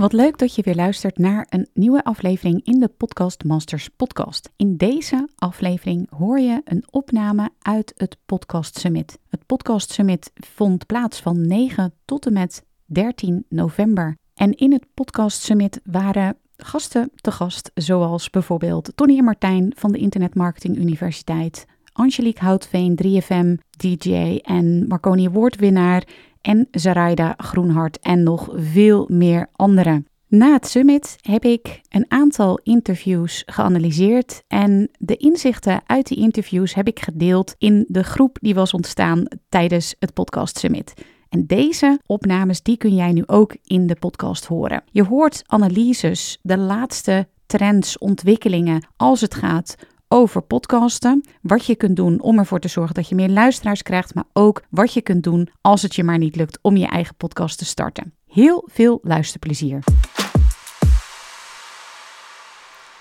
Wat leuk dat je weer luistert naar een nieuwe aflevering in de Podcast Masters podcast. In deze aflevering hoor je een opname uit het Podcast Summit. Het Podcast Summit vond plaats van 9 tot en met 13 november. En in het Podcast Summit waren gasten te gast, zoals bijvoorbeeld Tony en Martijn van de Internet Marketing Universiteit, Angelique Houtveen, 3FM, DJ en Marconi Award-winnaar en Zaraida Groenhart en nog veel meer anderen. Na het summit heb ik een aantal interviews geanalyseerd en de inzichten uit die interviews heb ik gedeeld in de groep die was ontstaan tijdens het podcast summit. En deze opnames die kun jij nu ook in de podcast horen. Je hoort analyses, de laatste trends, ontwikkelingen als het gaat over podcasten. Wat je kunt doen om ervoor te zorgen dat je meer luisteraars krijgt, maar ook wat je kunt doen als het je maar niet lukt om je eigen podcast te starten. Heel veel luisterplezier.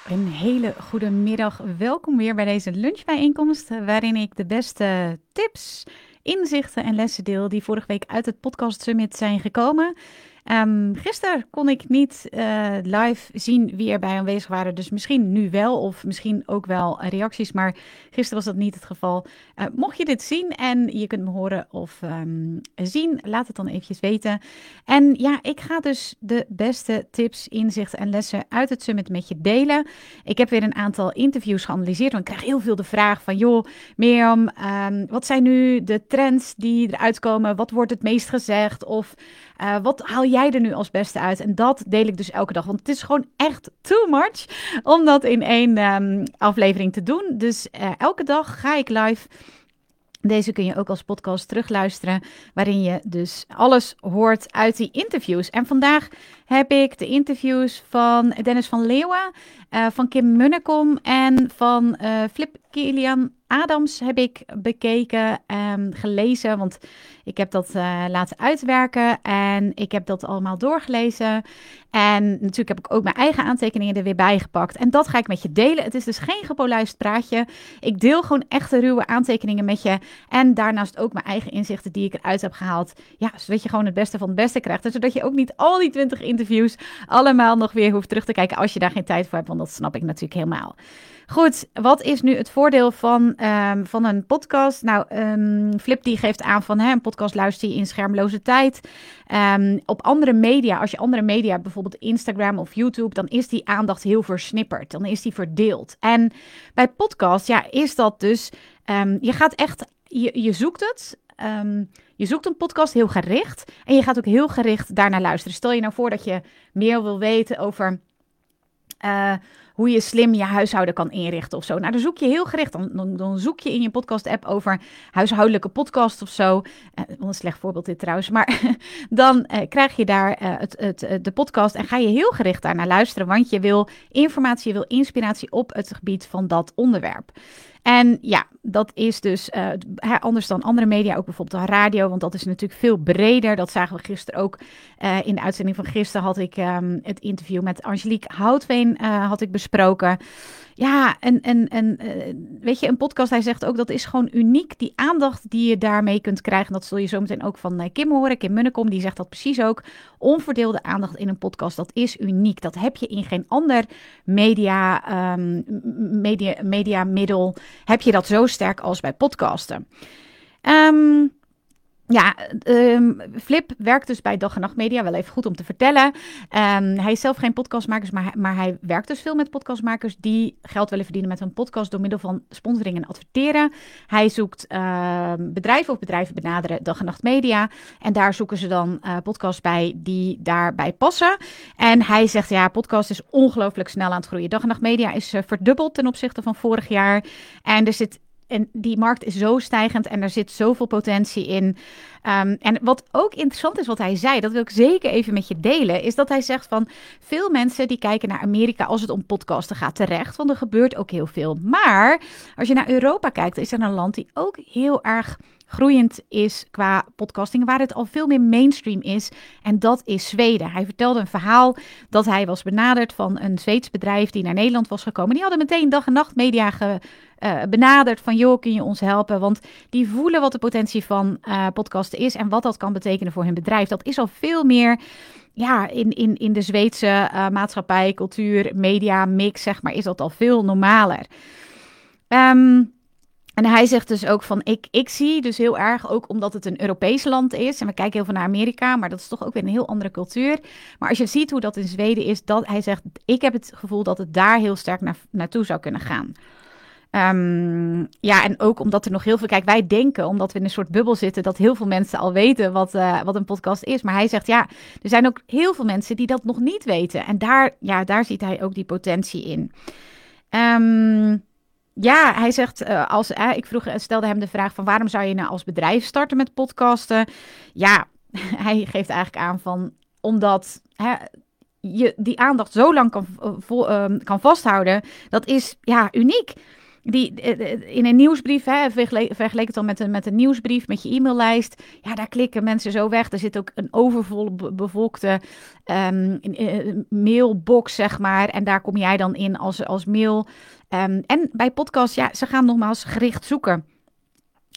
Een hele goede middag. Welkom weer bij deze lunchbijeenkomst, waarin ik de beste tips, inzichten en lessen deel die vorige week uit het Podcast Summit zijn gekomen. Um, gisteren kon ik niet uh, live zien wie erbij aanwezig waren. Dus misschien nu wel, of misschien ook wel reacties. Maar gisteren was dat niet het geval. Uh, mocht je dit zien en je kunt me horen of um, zien, laat het dan eventjes weten. En ja, ik ga dus de beste tips, inzichten en lessen uit het summit met je delen. Ik heb weer een aantal interviews geanalyseerd. Want ik krijg heel veel de vraag van, joh, Mirjam, um, wat zijn nu de trends die eruit komen? Wat wordt het meest gezegd? Of uh, wat haal jij er nu als beste uit? En dat deel ik dus elke dag. Want het is gewoon echt too much om dat in één um, aflevering te doen. Dus uh, elke dag ga ik live. Deze kun je ook als podcast terugluisteren, waarin je dus alles hoort uit die interviews. En vandaag heb ik de interviews van Dennis van Leeuwen, uh, van Kim Munnekom en van uh, Flip Kilian Adams heb ik bekeken en gelezen, want ik heb dat uh, laten uitwerken en ik heb dat allemaal doorgelezen. En natuurlijk heb ik ook mijn eigen aantekeningen er weer bij gepakt. En dat ga ik met je delen. Het is dus geen gepolijst praatje. Ik deel gewoon echte ruwe aantekeningen met je. En daarnaast ook mijn eigen inzichten die ik eruit heb gehaald. Ja, zodat je gewoon het beste van het beste krijgt. En zodat je ook niet al die 20 interviews allemaal nog weer hoeft terug te kijken als je daar geen tijd voor hebt. Want dat snap ik natuurlijk helemaal. Goed, wat is nu het voordeel van, um, van een podcast? Nou, um, Flip die geeft aan van hè, een podcast luister je in schermloze tijd. Um, op andere media, als je andere media, bijvoorbeeld Instagram of YouTube, dan is die aandacht heel versnipperd. Dan is die verdeeld. En bij podcast, ja, is dat dus, je gaat echt, je, je zoekt het. Je zoekt een podcast heel gericht en je gaat ook heel gericht daarnaar luisteren. Stel je nou voor dat je meer wil weten over uh, hoe je slim je huishouden kan inrichten of zo. Nou, dan zoek je heel gericht. Dan, dan, zoek je in je podcast-app over huishoudelijke podcast of zo. Uh, een slecht voorbeeld dit trouwens. Maar dan uh, krijg je daar het, het, de podcast en ga je heel gericht daarnaar luisteren. Want je wil informatie, je wil inspiratie op het gebied van dat onderwerp. En ja, dat is dus uh, anders dan andere media, ook bijvoorbeeld de radio, want dat is natuurlijk veel breder. Dat zagen we gisteren ook uh, in de uitzending van gisteren. Had ik um, het interview met Angelique Houtveen uh, had ik besproken. Ja, en, en, en weet je, een podcast, hij zegt ook dat is gewoon uniek. Die aandacht die je daarmee kunt krijgen, dat zul je zo meteen ook van Kim horen. Kim Munnekom, die zegt dat precies ook. Onverdeelde aandacht in een podcast, dat is uniek. Dat heb je in geen ander media, um, media, media middel, heb je dat zo sterk als bij podcasten. Um, ja, um, Flip werkt dus bij Dag en Nacht Media. Wel even goed om te vertellen. Um, hij is zelf geen podcastmakers, maar, maar hij werkt dus veel met podcastmakers die geld willen verdienen met hun podcast door middel van sponsoring en adverteren. Hij zoekt uh, bedrijven of bedrijven benaderen Dag en Nacht Media. En daar zoeken ze dan uh, podcasts bij die daarbij passen. En hij zegt, ja, podcast is ongelooflijk snel aan het groeien. Dag en Nacht Media is uh, verdubbeld ten opzichte van vorig jaar. En er zit en die markt is zo stijgend en er zit zoveel potentie in. Ehm, en wat ook interessant is wat hij zei, dat wil ik zeker even met je delen, is dat hij zegt van veel mensen die kijken naar Amerika als het om podcasten gaat terecht, want er gebeurt ook heel veel. Maar als je naar Europa kijkt, is er een land die ook heel erg groeiend is qua podcasting, waar het al veel meer mainstream is. En dat is Zweden. Hij vertelde een verhaal dat hij was benaderd van een Zweeds bedrijf die naar Nederland was gekomen. Die hadden meteen dag en nacht media ge, uh, benaderd van joh, kun je ons helpen? Want die voelen wat de potentie van uh, podcasten is en wat dat kan betekenen voor hun bedrijf. Dat is al veel meer ja, in, in, in de Zweedse uh, maatschappij, cultuur, media, mix, zeg maar, is dat al veel normaler. Um, en hij zegt dus ook van, ik, ik zie dus heel erg, ook omdat het een Europees land is, en we kijken heel veel naar Amerika, maar dat is toch ook weer een heel andere cultuur. Maar als je ziet hoe dat in Zweden is, dat, hij zegt, ik heb het gevoel dat het daar heel sterk naar, naartoe zou kunnen gaan. Um, ja, en ook omdat er nog heel veel. Kijk, wij denken, omdat we in een soort bubbel zitten, dat heel veel mensen al weten wat, uh, wat een podcast is. Maar hij zegt ja, er zijn ook heel veel mensen die dat nog niet weten. En daar, ja, daar ziet hij ook die potentie in. Um, ja, hij zegt, uh, als, uh, ik vroeg, stelde hem de vraag van waarom zou je nou als bedrijf starten met podcasten? Ja, hij geeft eigenlijk aan van, omdat je die aandacht zo lang kan, uh, kan vasthouden, dat is ja, uniek die, in een nieuwsbrief, hè, vergeleek het dan met een, met een nieuwsbrief, met je e-maillijst. Ja, daar klikken mensen zo weg. Er zit ook een overvolle bevolkte um, mailbox, zeg maar. En daar kom jij dan in als, als mail. Um, en bij podcast, ja, ze gaan nogmaals gericht zoeken.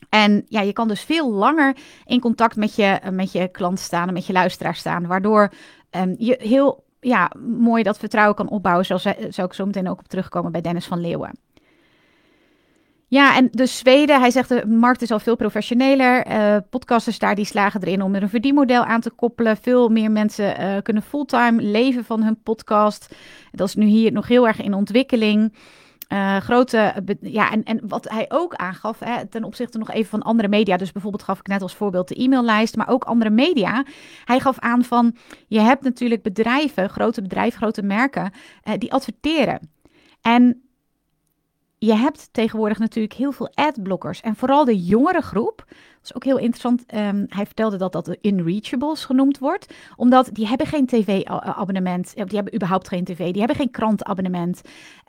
En ja, je kan dus veel langer in contact met je, met je klant staan en met je luisteraar staan. Waardoor um, je heel ja, mooi dat vertrouwen kan opbouwen. Zoals zou ik zo meteen ook op terugkomen bij Dennis van Leeuwen. Ja, en de Zweden, hij zegt de markt is al veel professioneler. Uh, podcasters daar die slagen erin om er een verdienmodel aan te koppelen. Veel meer mensen kunnen fulltime leven van hun podcast. Dat is nu hier nog heel erg in ontwikkeling. Uh, grote, ja, en, en wat hij ook aangaf, hè, ten opzichte nog even van andere media, dus bijvoorbeeld gaf ik net als voorbeeld de e-maillijst, maar ook andere media. Hij gaf aan van, je hebt natuurlijk bedrijven, grote bedrijven, grote merken, uh, die adverteren. En je hebt tegenwoordig natuurlijk heel veel adblockers. En vooral de jongere groep. Dat is ook heel interessant. Um, hij vertelde dat dat de unreachables genoemd wordt. Omdat die hebben geen tv-abonnement. Die hebben überhaupt geen tv. Die hebben geen krantabonnement.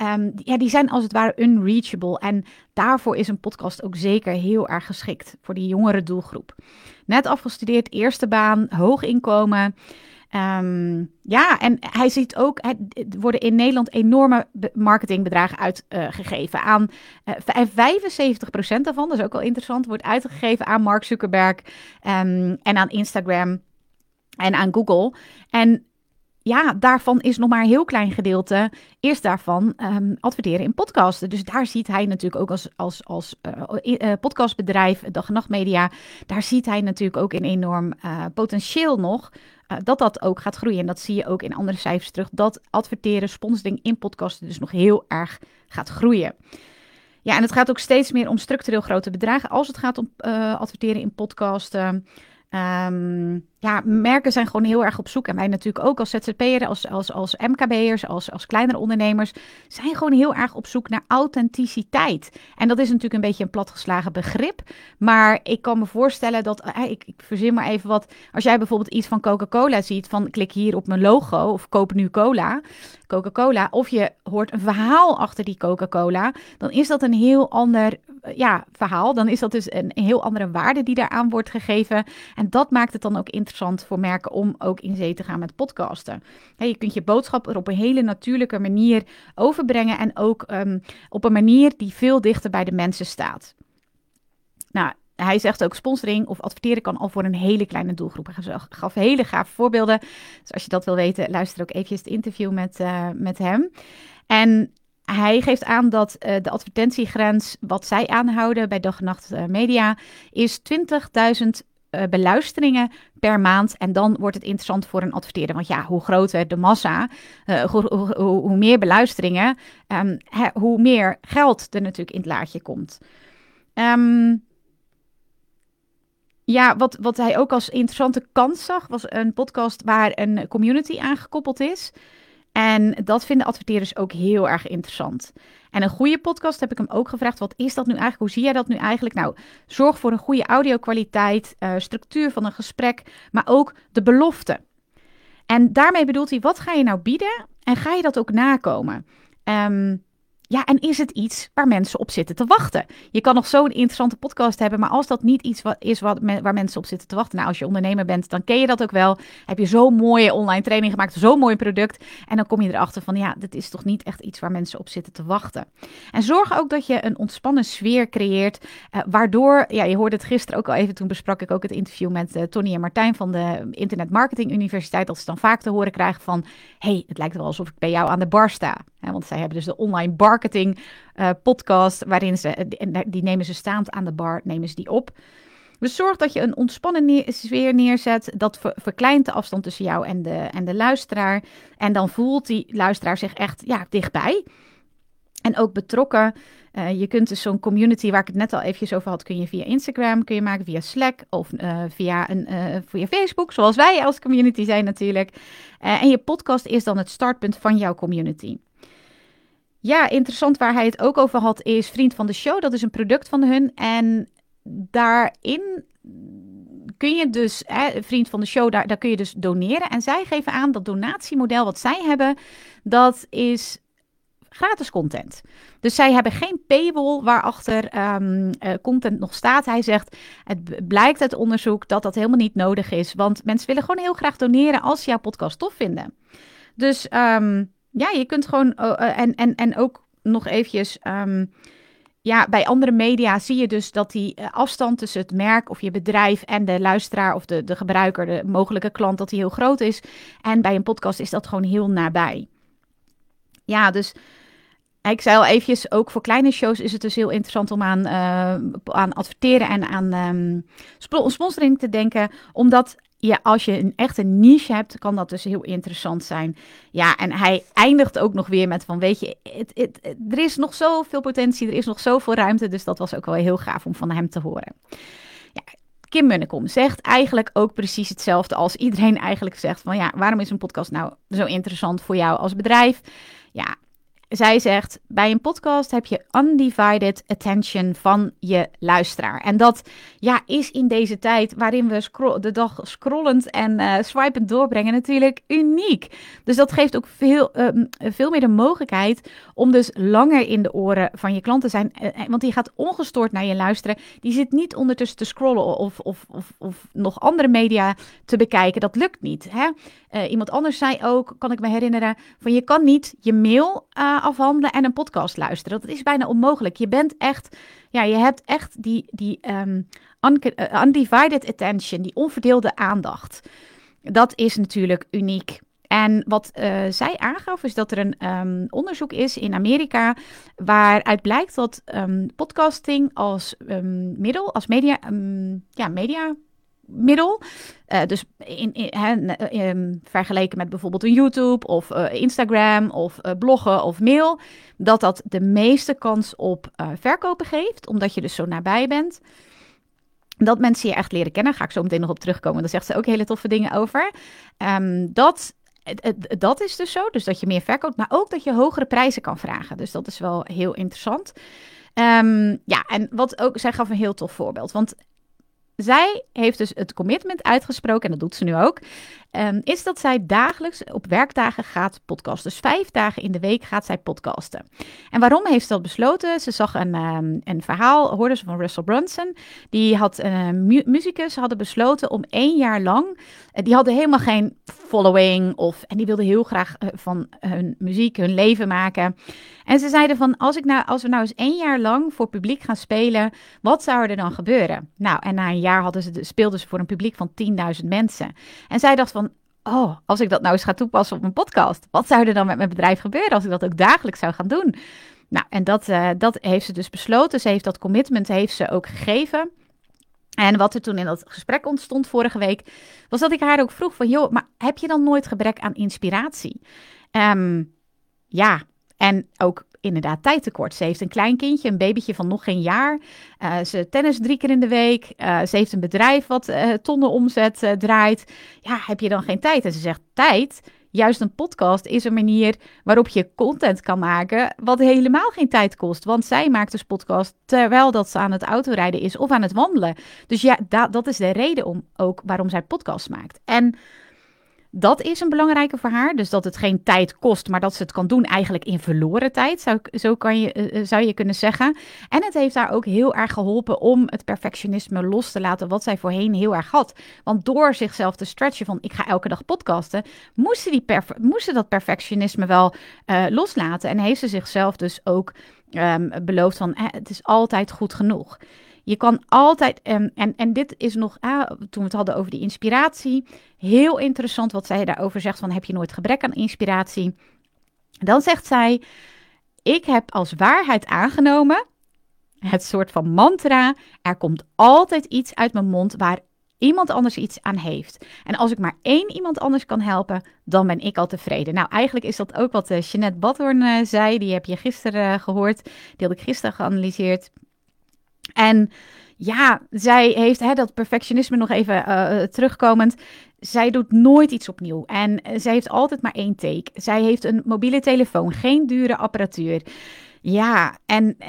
Um, ja, die zijn als het ware unreachable. En daarvoor is een podcast ook zeker heel erg geschikt. Voor die jongere doelgroep. Net afgestudeerd, eerste baan, hoog inkomen. Um, ja, en hij ziet ook, er worden in Nederland enorme marketingbedragen uitgegeven aan uh, 75% daarvan, dat is ook wel interessant, wordt uitgegeven aan Mark Zuckerberg um, en aan Instagram en aan Google. En ja, daarvan is nog maar een heel klein gedeelte, is daarvan um, adverteren in podcasten. Dus daar ziet hij natuurlijk ook als, als, als uh, uh, podcastbedrijf, Dag en Nacht Media, daar ziet hij natuurlijk ook een enorm potentieel nog dat dat ook gaat groeien. En dat zie je ook in andere cijfers terug. Dat adverteren, sponsoring in podcasten dus nog heel erg gaat groeien. Ja, en het gaat ook steeds meer om structureel grote bedragen als het gaat om uh, adverteren in podcasten. Um, ja, merken zijn gewoon heel erg op zoek. En wij natuurlijk ook als ZZP'er, als, als, als MKB'ers, als, als kleinere ondernemers, zijn gewoon heel erg op zoek naar authenticiteit. En dat is natuurlijk een beetje een platgeslagen begrip. Maar ik kan me voorstellen dat, eh, ik, ik verzin maar even wat, als jij bijvoorbeeld iets van Coca-Cola ziet, van klik hier op mijn logo of koop nu cola, Coca-Cola, of je hoort een verhaal achter die Coca-Cola, dan is dat een heel ander eh, ja, verhaal. Dan is dat dus een, een heel andere waarde die daaraan wordt gegeven. En dat maakt het dan ook interessant interessant voor merken om ook in zee te gaan met podcasten. je kunt je boodschap er op een hele natuurlijke manier overbrengen en ook um, op een manier die veel dichter bij de mensen staat. Nou, hij zegt ook sponsoring of adverteren kan al voor een hele kleine doelgroep. Hij gaf hele gaaf voorbeelden. Dus als je dat wil weten, luister ook eventjes het interview met, uh, met hem. En hij geeft aan dat uh, de advertentiegrens, wat zij aanhouden bij Dag en Nacht uh, Media, is 20.000 uh, beluisteringen per maand. En dan wordt het interessant voor een adverteerder. Want ja, hoe groter de massa, uh, hoe, hoe, meer beluisteringen, um, hoe meer geld er natuurlijk in het laadje komt. Um, ja, wat, wat hij ook als interessante kans zag, was een podcast waar een community aangekoppeld is. En dat vinden adverteerders ook heel erg interessant. En een goede podcast heb ik hem ook gevraagd. Wat is dat nu eigenlijk? Hoe zie jij dat nu eigenlijk? Nou, zorg voor een goede audio-kwaliteit, uh, structuur van een gesprek, maar ook de belofte. En daarmee bedoelt hij, wat ga je nou bieden en ga je dat ook nakomen? Um, ja, en is het iets waar mensen op zitten te wachten? Je kan nog zo'n interessante podcast hebben, maar als dat niet iets wat is wat waar mensen op zitten te wachten, nou, als je ondernemer bent, dan ken je dat ook wel. Heb je zo'n mooie online training gemaakt, zo'n mooi product, en dan kom je erachter van, ja, dit is toch niet echt iets waar mensen op zitten te wachten. En zorg ook dat je een ontspannen sfeer creëert, eh, waardoor, ja, je hoorde het gisteren ook al even, toen besprak ik ook het interview met uh, Tony en Martijn van de Internet Marketing Universiteit, dat ze dan vaak te horen krijgen van, hey, het lijkt wel alsof ik bij jou aan de bar sta. Want zij hebben dus de online marketing uh, podcast, waarin ze, die nemen ze staand aan de bar, nemen ze die op. Dus zorg dat je een ontspannen sfeer neerzet. Dat verkleint de afstand tussen jou en de, en de luisteraar. En dan voelt die luisteraar zich echt ja, dichtbij. En ook betrokken. Uh, je kunt dus zo'n community waar ik het net al eventjes over had, kun je via Instagram kun je maken, via Slack of via, een, via Facebook, zoals wij als community zijn natuurlijk. en je podcast is dan het startpunt van jouw community. Ja, interessant waar hij het ook over had is Vriend van de Show. Dat is een product van hun. En daarin kun je dus, hè, Vriend van de Show, daar, daar kun je dus doneren. En zij geven aan dat donatiemodel wat zij hebben, dat is gratis content. Dus zij hebben geen paywall waarachter um, content nog staat. Hij zegt, het blijkt uit onderzoek dat dat helemaal niet nodig is. Want mensen willen gewoon heel graag doneren als ze jouw podcast tof vinden. Dus um, ja, je kunt gewoon. Oh, eh, en, en, en ook nog eventjes. Um, ja, bij andere media zie je dus dat die eh, afstand tussen het merk of je bedrijf en de luisteraar of de, de gebruiker, de mogelijke klant, dat die heel groot is. En bij een podcast is dat gewoon heel nabij. Ja, dus ik zei al eventjes, ook voor kleine shows is het dus heel interessant om aan, uh, aan adverteren en aan um, sponsoring te denken. Omdat ja, als je een echte niche hebt, kan dat dus heel interessant zijn. Ja, en hij eindigt ook nog weer met van, weet je, er is nog zoveel potentie, er is nog zoveel ruimte. Dus dat was ook wel heel gaaf om van hem te horen. Ja, Kim Munnekom zegt eigenlijk ook precies hetzelfde als iedereen eigenlijk zegt van, ja, waarom is een podcast nou zo interessant voor jou als bedrijf? Ja, zij zegt: bij een podcast heb je undivided attention van je luisteraar. En dat ja, is in deze tijd waarin we de dag scrollend en uh, swipend doorbrengen natuurlijk uniek. Dus dat geeft ook veel, uh, veel meer de mogelijkheid om dus langer in de oren van je klant te zijn. Uh, want die gaat ongestoord naar je luisteren. Die zit niet ondertussen te scrollen of, of, of, of nog andere media te bekijken. Dat lukt niet. Hè? iemand anders zei ook, kan ik me herinneren, van je kan niet je mail afhandelen en een podcast luisteren. Dat is bijna onmogelijk. Je bent echt, ja, je hebt echt die, die um, undivided attention, die onverdeelde aandacht. Dat is natuurlijk uniek. En wat uh, zij aangaf is dat er een um, onderzoek is in Amerika waaruit blijkt dat um, podcasting als middel, als media, ja, media middel. Uh, dus in, in, ehm, vergeleken met bijvoorbeeld een YouTube of uh, Instagram of uh, bloggen of mail, dat dat de meeste kans op verkopen geeft, omdat je dus zo nabij bent. Dat mensen je echt leren kennen, ga ik zo meteen nog op terugkomen. Daar zegt ze ook hele toffe dingen over. Um, dat dat is dus zo, dus dat je meer verkoopt, maar ook dat je hogere prijzen kan vragen. Dus dat is wel heel interessant. Um, ja, en wat ook, zij gaf een heel tof voorbeeld. Want zij heeft dus het commitment uitgesproken, en dat doet ze nu ook, um, is dat zij dagelijks op werkdagen gaat podcasten. Dus vijf dagen in de week gaat zij podcasten. En waarom heeft ze dat besloten? Ze zag een, um, een verhaal, hoorde ze van Russell Brunson. Die had uh, mu muzikus, hadden besloten om één jaar lang, uh, die hadden helemaal geen following of, en die wilden heel graag uh, van hun muziek hun leven maken. En ze zeiden van, als, ik nou, als we nou eens één jaar lang voor publiek gaan spelen, wat zou er dan gebeuren? Nou, en na een jaar hadden ze de, speelden ze voor een publiek van 10.000 mensen. En zij dacht van, oh, als ik dat nou eens ga toepassen op mijn podcast, wat zou er dan met mijn bedrijf gebeuren als ik dat ook dagelijks zou gaan doen? Nou, en dat, uh, dat heeft ze dus besloten. Ze heeft dat commitment heeft ze ook gegeven. En wat er toen in dat gesprek ontstond vorige week, was dat ik haar ook vroeg van, joh, maar heb je dan nooit gebrek aan inspiratie? Um, ja, en ook inderdaad tijdtekort. Ze heeft een klein kindje, een babytje van nog geen jaar. Uh, ze tennis drie keer in de week. Uh, ze heeft een bedrijf wat uh, tonnen omzet draait. Ja, heb je dan geen tijd? En ze zegt, tijd? juist een podcast is een manier waarop je content kan maken, wat helemaal geen tijd kost. Want zij maakt dus podcast terwijl dat ze aan het autorijden is of aan het wandelen. Dus ja, dat is de reden om ook waarom zij podcast maakt. En dat is een belangrijke voor haar. Dus dat het geen tijd kost, maar dat ze het kan doen eigenlijk in verloren tijd. Zou, zo kan je, eh, eh, zou je kunnen zeggen. En het heeft haar ook heel erg geholpen om het perfectionisme los te laten, wat zij voorheen heel erg had. Want door zichzelf te stretchen van ik ga elke dag podcasten, moest ze, die moest dat perfectionisme wel uh, loslaten. En heeft ze zichzelf dus ook um, beloofd van het is altijd goed genoeg. Je kan altijd, um, en, en dit is nog, ah, toen we het hadden over die inspiratie, heel interessant wat zij daarover zegt, van heb je nooit gebrek aan inspiratie? Dan zegt zij, ik heb als waarheid aangenomen, het soort van mantra, er komt altijd iets uit mijn mond waar iemand anders iets aan heeft. En als ik maar één iemand anders kan helpen, dan ben ik al tevreden. Nou, eigenlijk is dat ook wat uh, Jeanette Badhoorn uh, zei. Die heb je gisteren uh, gehoord. Die had ik gisteren geanalyseerd. En ja, zij heeft hè, dat perfectionisme nog even uh, terugkomend. Zij doet nooit iets opnieuw. En zij heeft altijd maar één take. Zij heeft een mobiele telefoon, geen dure apparatuur. Ja, en uh,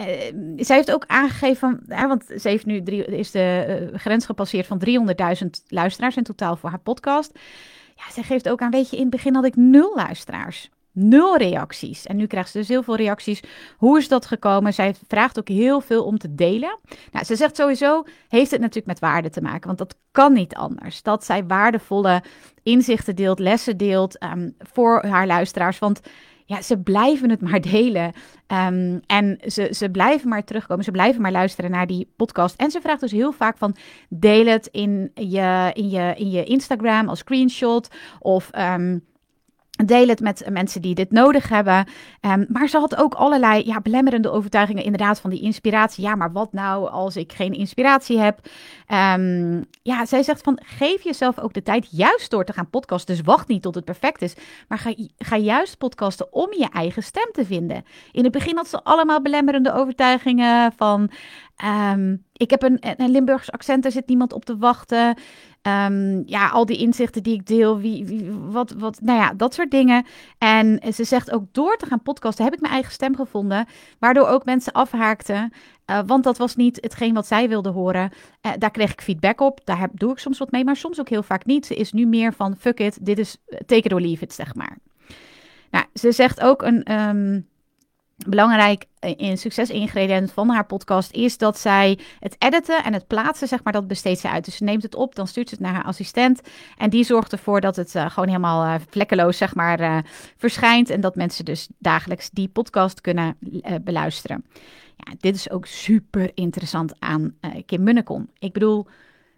zij heeft ook aangegeven, want ze heeft nu is de grens gepasseerd van 300.000 luisteraars in totaal voor haar podcast. Ja, zij geeft ook aan, weet je, in het begin had ik nul luisteraars. Nul reacties. En nu krijgt ze dus heel veel reacties. Hoe is dat gekomen? Zij vraagt ook heel veel om te delen. Nou, ze zegt sowieso, heeft het natuurlijk met waarde te maken. Want dat kan niet anders. Dat zij waardevolle inzichten deelt, lessen deelt um, voor haar luisteraars. Want ja, ze blijven het maar delen. Um, en ze, ze blijven maar terugkomen. Ze blijven maar luisteren naar die podcast. En ze vraagt dus heel vaak van deel het in je, in je, in je Instagram als screenshot. Of um, Deel het met mensen die dit nodig hebben. Um, maar ze had ook allerlei ja, belemmerende overtuigingen, inderdaad, van die inspiratie. Ja, maar wat nou als ik geen inspiratie heb? Um, ja, zij zegt van geef jezelf ook de tijd juist door te gaan podcasten. Dus wacht niet tot het perfect is. Maar ga, ga juist podcasten om je eigen stem te vinden. In het begin had ze allemaal belemmerende overtuigingen van. Um, ik heb een, een Limburgs accent, daar zit niemand op te wachten. Um, ja, al die inzichten die ik deel, wie, wat, wat, nou ja, dat soort dingen. En ze zegt ook door te gaan podcasten heb ik mijn eigen stem gevonden, waardoor ook mensen afhaakten. Uh, want dat was niet hetgeen wat zij wilde horen. Uh, daar kreeg ik feedback op. Daar heb, doe ik soms wat mee, maar soms ook heel vaak niet. Ze is nu meer van fuck it, dit is take it or leave it, zeg maar. Nou, ze zegt ook een. Um, belangrijk in succesingrediënt van haar podcast is dat zij het editen en het plaatsen, zeg maar, dat besteedt ze uit. Dus ze neemt het op, dan stuurt ze het naar haar assistent en die zorgt ervoor dat het uh, gewoon helemaal uh, vlekkeloos, zeg maar, verschijnt en dat mensen dus dagelijks die podcast kunnen beluisteren. Ja, dit is ook super interessant aan Kim Munnekom. Ik bedoel,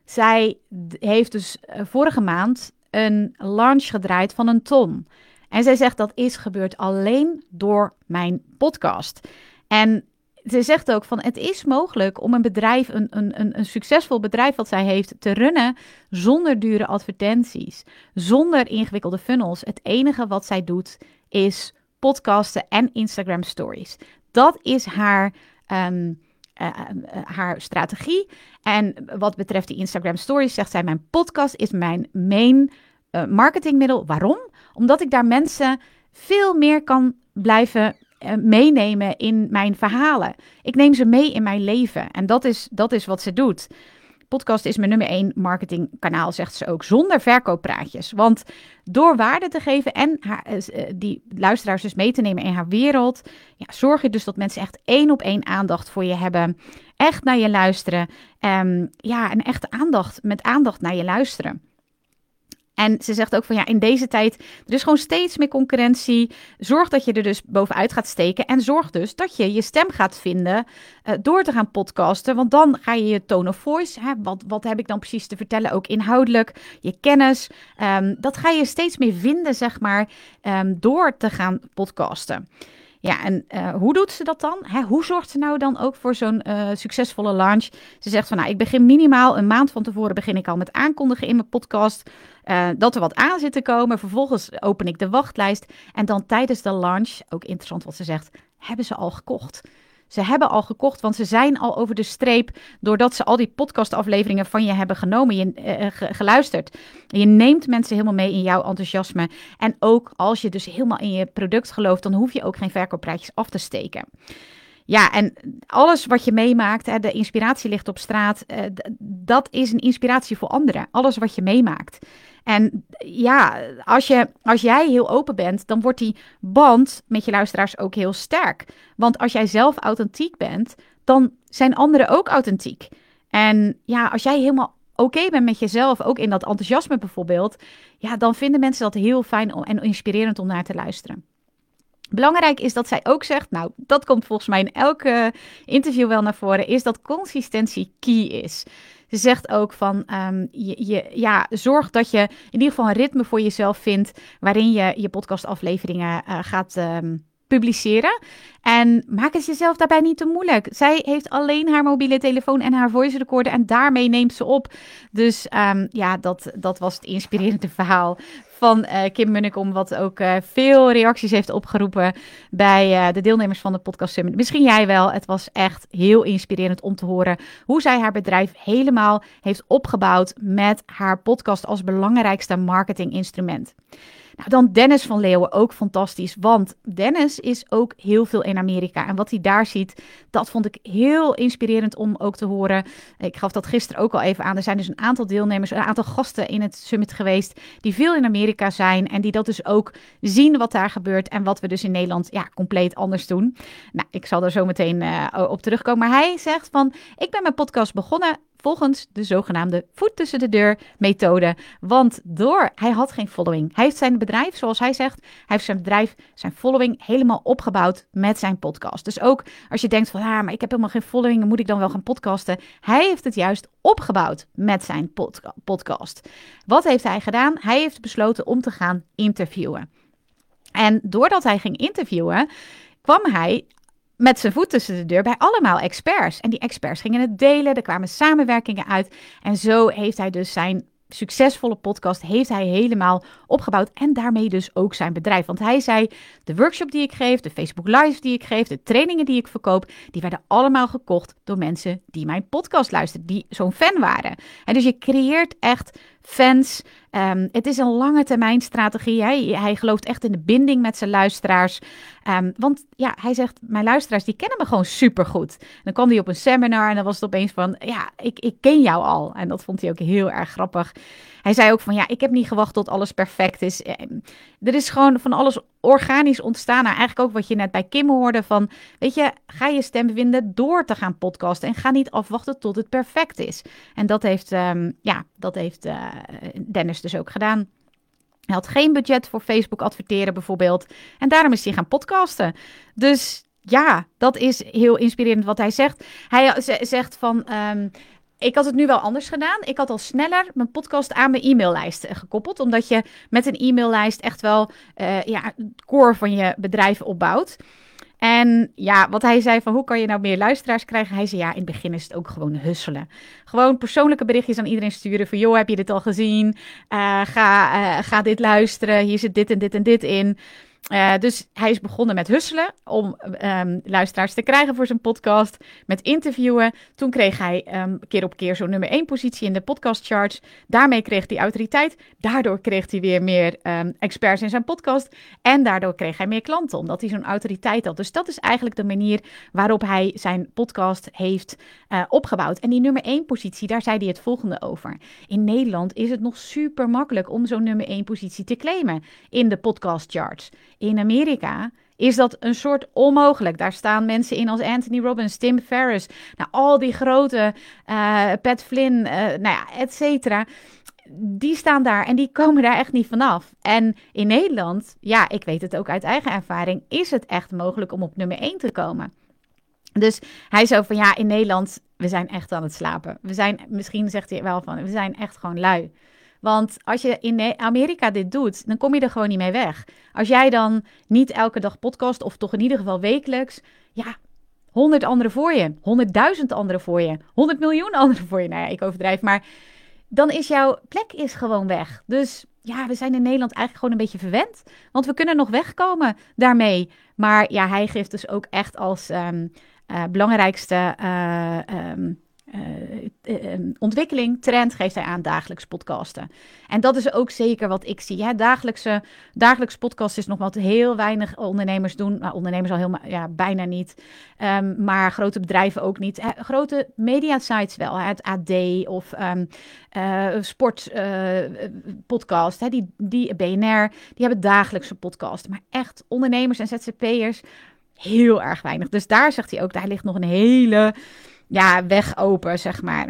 zij heeft dus vorige maand een launch gedraaid van een ton. En zij zegt dat is gebeurd alleen door mijn podcast. En ze zegt ook van het is mogelijk om een bedrijf, een, een, een succesvol bedrijf wat zij heeft, te runnen zonder dure advertenties, zonder ingewikkelde funnels. Het enige wat zij doet is podcasten en Instagram stories. Dat is haar, um, uh, uh, haar strategie. En wat betreft die Instagram stories zegt zij: Mijn podcast is mijn main uh, marketingmiddel. Waarom? Omdat ik daar mensen veel meer kan blijven uh, meenemen in mijn verhalen. Ik neem ze mee in mijn leven. En dat is, dat is wat ze doet. Podcast is mijn nummer één marketingkanaal, zegt ze ook, zonder verkooppraatjes. Want door waarde te geven en uh, die luisteraars dus mee te nemen in haar wereld, ja, zorg je dus dat mensen echt één op één aandacht voor je hebben. Echt naar je luisteren. Um, ja, een echte aandacht, met aandacht naar je luisteren. En ze zegt ook van ja, in deze tijd, er is gewoon steeds meer concurrentie. Zorg dat je er dus bovenuit gaat steken. En zorg dus dat je je stem gaat vinden uh, door te gaan podcasten. Want dan ga je je tone of voice, hè, wat, wat heb ik dan precies te vertellen, ook inhoudelijk, je kennis. Um, dat ga je steeds meer vinden, zeg maar, um, door te gaan podcasten. Ja, en uh, hoe doet ze dat dan? Hè, hoe zorgt ze nou dan ook voor zo'n uh, succesvolle launch? Ze zegt van, nou, ik begin minimaal een maand van tevoren begin ik al met aankondigen in mijn podcast. Uh, dat er wat aan zit te komen. Vervolgens open ik de wachtlijst. En dan tijdens de launch, ook interessant wat ze zegt, hebben ze al gekocht. Ze hebben al gekocht, want ze zijn al over de streep doordat ze al die podcastafleveringen van je hebben genomen, je, uh, geluisterd. Je neemt mensen helemaal mee in jouw enthousiasme. En ook als je dus helemaal in je product gelooft, dan hoef je ook geen verkoopprijsjes af te steken. Ja, en alles wat je meemaakt, de inspiratie ligt op straat, uh, dat is een inspiratie voor anderen. Alles wat je meemaakt. En ja, als, je, als jij heel open bent, dan wordt die band met je luisteraars ook heel sterk. Want als jij zelf authentiek bent, dan zijn anderen ook authentiek. En ja, als jij helemaal oké bent met jezelf, ook in dat enthousiasme bijvoorbeeld, ja, dan vinden mensen dat heel fijn en inspirerend om naar te luisteren. Belangrijk is dat zij ook zegt, nou, dat komt volgens mij in elke interview wel naar voren, is dat consistentie key is. Ze zegt ook van, um, je, ja, zorg dat je in ieder geval een ritme voor jezelf vindt waarin je je podcastafleveringen uh, gaat um, publiceren. En maak het jezelf daarbij niet te moeilijk. Zij heeft alleen haar mobiele telefoon en haar voice recorder en daarmee neemt ze op. Dus um, ja, dat, dat was het inspirerende verhaal van uh, Kim Munnekom, wat ook uh, veel reacties heeft opgeroepen bij uh, de deelnemers van de Podcast Summit. Misschien jij wel. Het was echt heel inspirerend om te horen hoe zij haar bedrijf helemaal heeft opgebouwd met haar podcast als belangrijkste marketinginstrument. Nou, dan Dennis van Leeuwen, ook fantastisch. Want Dennis is ook heel veel in Amerika. En wat hij daar ziet, dat vond ik heel inspirerend om ook te horen. Ik gaf dat gisteren ook al even aan. Er zijn dus een aantal deelnemers, een aantal gasten in het summit geweest. die veel in Amerika zijn. En die dat dus ook zien wat daar gebeurt. En wat we dus in Nederland ja, compleet anders doen. Nou, ik zal er zo meteen uh, op terugkomen. Maar hij zegt van: Ik ben mijn podcast begonnen volgens de zogenaamde voet tussen de deur methode. Want door, hij had geen following. Hij heeft zijn bedrijf, zoals hij zegt, hij heeft zijn bedrijf, zijn following helemaal opgebouwd met zijn podcast. Dus ook als je denkt van, ah, maar ik heb helemaal geen following, moet ik dan wel gaan podcasten? Hij heeft het juist opgebouwd met zijn podcast. Wat heeft hij gedaan? Hij heeft besloten om te gaan interviewen. En doordat hij ging interviewen, kwam hij met zijn voet tussen de deur bij allemaal experts. En die experts gingen het delen, er kwamen samenwerkingen uit. En zo heeft hij dus zijn succesvolle podcast heeft hij helemaal opgebouwd en daarmee dus ook zijn bedrijf. Want hij zei, de workshop die ik geef, de Facebook Live die ik geef, de trainingen die ik verkoop, die werden allemaal gekocht door mensen die mijn podcast luisterden, die zo'n fan waren. En dus je creëert echt fans. Um, het is een lange termijn strategie. Hij, hij gelooft echt in de binding met zijn luisteraars. Um, want ja, hij zegt, mijn luisteraars die kennen me gewoon supergoed. Dan kwam hij op een seminar en dan was het opeens van, ja, ik, ik ken jou al. En dat vond hij ook heel erg grappig. Hij zei ook van, ja, ik heb niet gewacht tot alles perfect is. Ehm, er is gewoon van alles organisch ontstaan. Nou, eigenlijk ook wat je net bij Kim hoorde van, weet je, ga je stem vinden door te gaan podcasten. En ga niet afwachten tot het perfect is. En dat heeft, um, ja, dat heeft uh, Dennis dus ook gedaan. Hij had geen budget voor Facebook adverteren bijvoorbeeld. En daarom is hij gaan podcasten. Dus ja, dat is heel inspirerend wat hij zegt. Hij zegt van. Um, ik had het nu wel anders gedaan. Ik had al sneller mijn podcast aan mijn e-maillijst eh, gekoppeld. Omdat je met een e-maillijst echt wel uh, ja, het core van je bedrijf opbouwt. En ja, wat hij zei van hoe kan je nou meer luisteraars krijgen? Hij zei ja, in het begin is het ook gewoon husselen. Gewoon persoonlijke berichtjes aan iedereen sturen van joh, heb je dit al gezien? Uh, ga, uh, ga dit luisteren, hier zit dit en dit en dit in. Uh, dus hij is begonnen met husselen om um, luisteraars te krijgen voor zijn podcast, met interviewen. Toen kreeg hij um, keer op keer zo'n nummer 1 positie in de podcastcharts. Daarmee kreeg hij autoriteit. Daardoor kreeg hij weer meer um, experts in zijn podcast. En daardoor kreeg hij meer klanten, omdat hij zo'n autoriteit had. Dus dat is eigenlijk de manier waarop hij zijn podcast heeft uh, opgebouwd. En die nummer 1 positie, daar zei hij het volgende over. In Nederland is het nog super makkelijk om zo'n nummer 1 positie te claimen in de podcastcharts. In Amerika is dat een soort onmogelijk. Daar staan mensen in als Anthony Robbins, Tim Ferriss, nou, al die grote, uh, Pat Flynn, uh, nou ja, et cetera. Die staan daar en die komen daar echt niet vanaf. En in Nederland, ja, ik weet het ook uit eigen ervaring, is het echt mogelijk om op nummer 1 te komen. Dus hij zo van ja, in Nederland, we zijn echt aan het slapen. We zijn, misschien zegt hij wel van, we zijn echt gewoon lui. Want als je in Amerika dit doet, dan kom je er gewoon niet mee weg. Als jij dan niet elke dag podcast, of toch in ieder geval wekelijks, ja, honderd anderen voor je, honderdduizend anderen voor je, honderd miljoen anderen voor je. Nou ja, ik overdrijf, maar dan is jouw plek is gewoon weg. Dus ja, we zijn in Nederland eigenlijk gewoon een beetje verwend. Want we kunnen nog wegkomen daarmee. Maar ja, hij geeft dus ook echt als, um, belangrijkste ehm, uh, ontwikkeling, trend, geeft hij aan dagelijks podcasten. En dat is ook zeker wat ik zie. Hè? Dagelijkse, dagelijks podcast is nog wat heel weinig ondernemers doen. Nou, ondernemers al helemaal, ja, bijna niet. Um, maar grote bedrijven ook niet. Hè? Grote media sites wel. Hè? Het AD of um, uh, sportpodcast. Die, die BNR, die hebben dagelijkse podcast. Maar echt ondernemers en ZZP'ers heel erg weinig. Dus daar zegt hij ook, daar ligt nog een hele ja, weg open, zeg maar.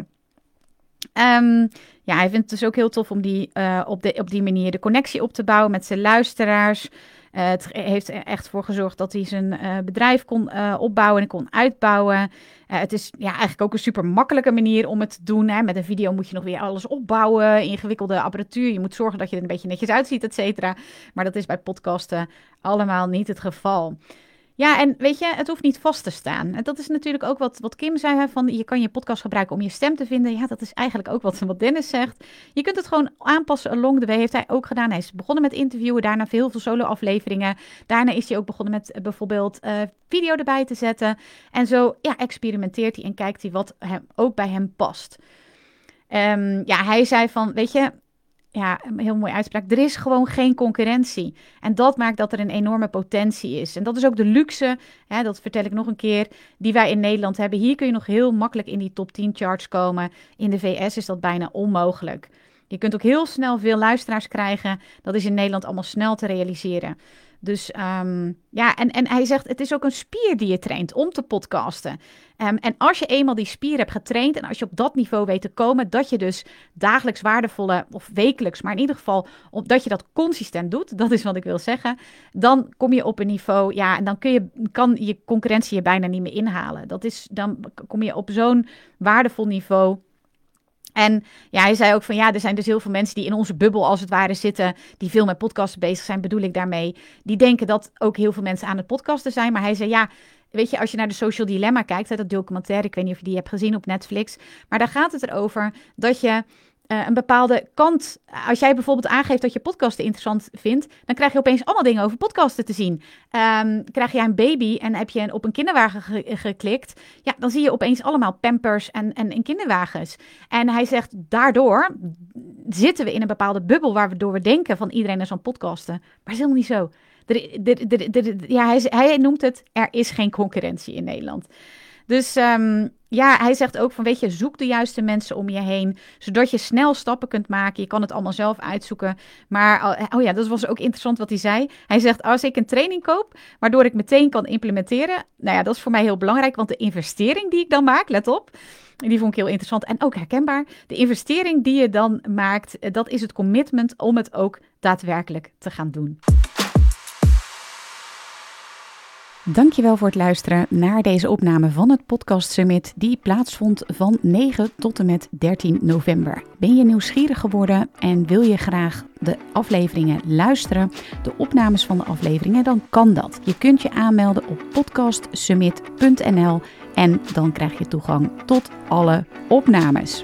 Um, ja, hij vindt het dus ook heel tof om die, uh, op, de, op die manier de connectie op te bouwen met zijn luisteraars. Uh, het heeft er echt voor gezorgd dat hij zijn uh, bedrijf kon opbouwen en kon uitbouwen. het is ja, eigenlijk ook een super makkelijke manier om het te doen. Hè. Met een video moet je nog weer alles opbouwen, ingewikkelde apparatuur. Je moet zorgen dat je er een beetje netjes uitziet, et cetera. Maar dat is bij podcasten allemaal niet het geval. Ja, en weet je, het hoeft niet vast te staan. En dat is natuurlijk ook wat, wat Kim zei, hè, van je kan je podcast gebruiken om je stem te vinden. Ja, dat is eigenlijk ook wat, wat Dennis zegt. Je kunt het gewoon aanpassen along the way, heeft hij ook gedaan. Hij is begonnen met interviewen, daarna veel, veel solo-afleveringen. Daarna is hij ook begonnen met uh, bijvoorbeeld uh, video erbij te zetten. En zo ja, experimenteert hij en kijkt hij wat hem, ook bij hem past. Um, ja, hij zei van, weet je, ja, een heel mooi uitspraak. Er is gewoon geen concurrentie. En dat maakt dat er een enorme potentie is. En dat is ook de luxe, hè, dat vertel ik nog een keer, die wij in Nederland hebben. Hier kun je nog heel makkelijk in die top 10 charts komen. In de VS is dat bijna onmogelijk. Je kunt ook heel snel veel luisteraars krijgen. Dat is in Nederland allemaal snel te realiseren. Dus um, ja, en, en hij zegt, het is ook een spier die je traint om te podcasten. Um, en als je eenmaal die spier hebt getraind en als je op dat niveau weet te komen, dat je dus dagelijks waardevolle, of wekelijks, maar in ieder geval, dat je dat consistent doet, dat is wat ik wil zeggen, dan kom je op een niveau, ja, en dan kun je, kan je concurrentie je bijna niet meer inhalen. Dat is, dan kom je op zo'n waardevol niveau en ja, hij zei ook van ja, er zijn dus heel veel mensen die in onze bubbel als het ware zitten, die veel met podcasten bezig zijn, bedoel ik daarmee. Die denken dat ook heel veel mensen aan het podcasten zijn. Maar hij zei ja, weet je, als je naar de Social Dilemma kijkt, dat documentaire, ik weet niet of je die hebt gezien op Netflix, maar daar gaat het erover dat je uh, een bepaalde kant. Als jij bijvoorbeeld aangeeft dat je podcasten interessant vindt, dan krijg je opeens allemaal dingen over podcasten te zien. Um, krijg jij een baby en heb je op een kinderwagen geklikt, ja, dan zie je opeens allemaal pampers en, en, en, kinderwagens. En hij zegt, daardoor zitten we in een bepaalde bubbel waardoor we denken van iedereen is aan podcasten. Maar is helemaal niet zo. ja, hij, hij noemt het, er is geen concurrentie in Nederland. Dus um, ja, hij zegt ook van, weet je, zoek de juiste mensen om je heen, zodat je snel stappen kunt maken. Je kan het allemaal zelf uitzoeken. Maar, oh ja, dat was ook interessant wat hij zei. Hij zegt, als ik een training koop, waardoor ik meteen kan implementeren, nou ja, dat is voor mij heel belangrijk, want de investering die ik dan maak, let op, die vond ik heel interessant en ook herkenbaar. De investering die je dan maakt, dat is het commitment om het ook daadwerkelijk te gaan doen. Dankjewel voor het luisteren naar deze opname van het Podcast Summit die plaatsvond van 9 tot en met 13 november. Ben je nieuwsgierig geworden en wil je graag de afleveringen luisteren, de opnames van de afleveringen, dan kan dat. Je kunt je aanmelden op podcastsummit.nl en dan krijg je toegang tot alle opnames.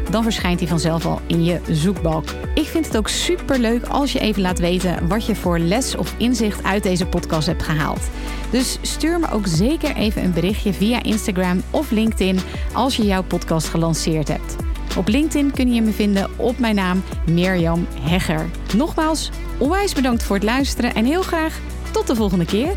dan verschijnt hij vanzelf al in je zoekbalk. Ik vind het ook super leuk als je even laat weten wat je voor les of inzicht uit deze podcast hebt gehaald. Dus stuur me ook zeker even een berichtje via Instagram of LinkedIn als je jouw podcast gelanceerd hebt. Op LinkedIn kun je me vinden op mijn naam Mirjam Hegger. Nogmaals, onwijs bedankt voor het luisteren en heel graag tot de volgende keer.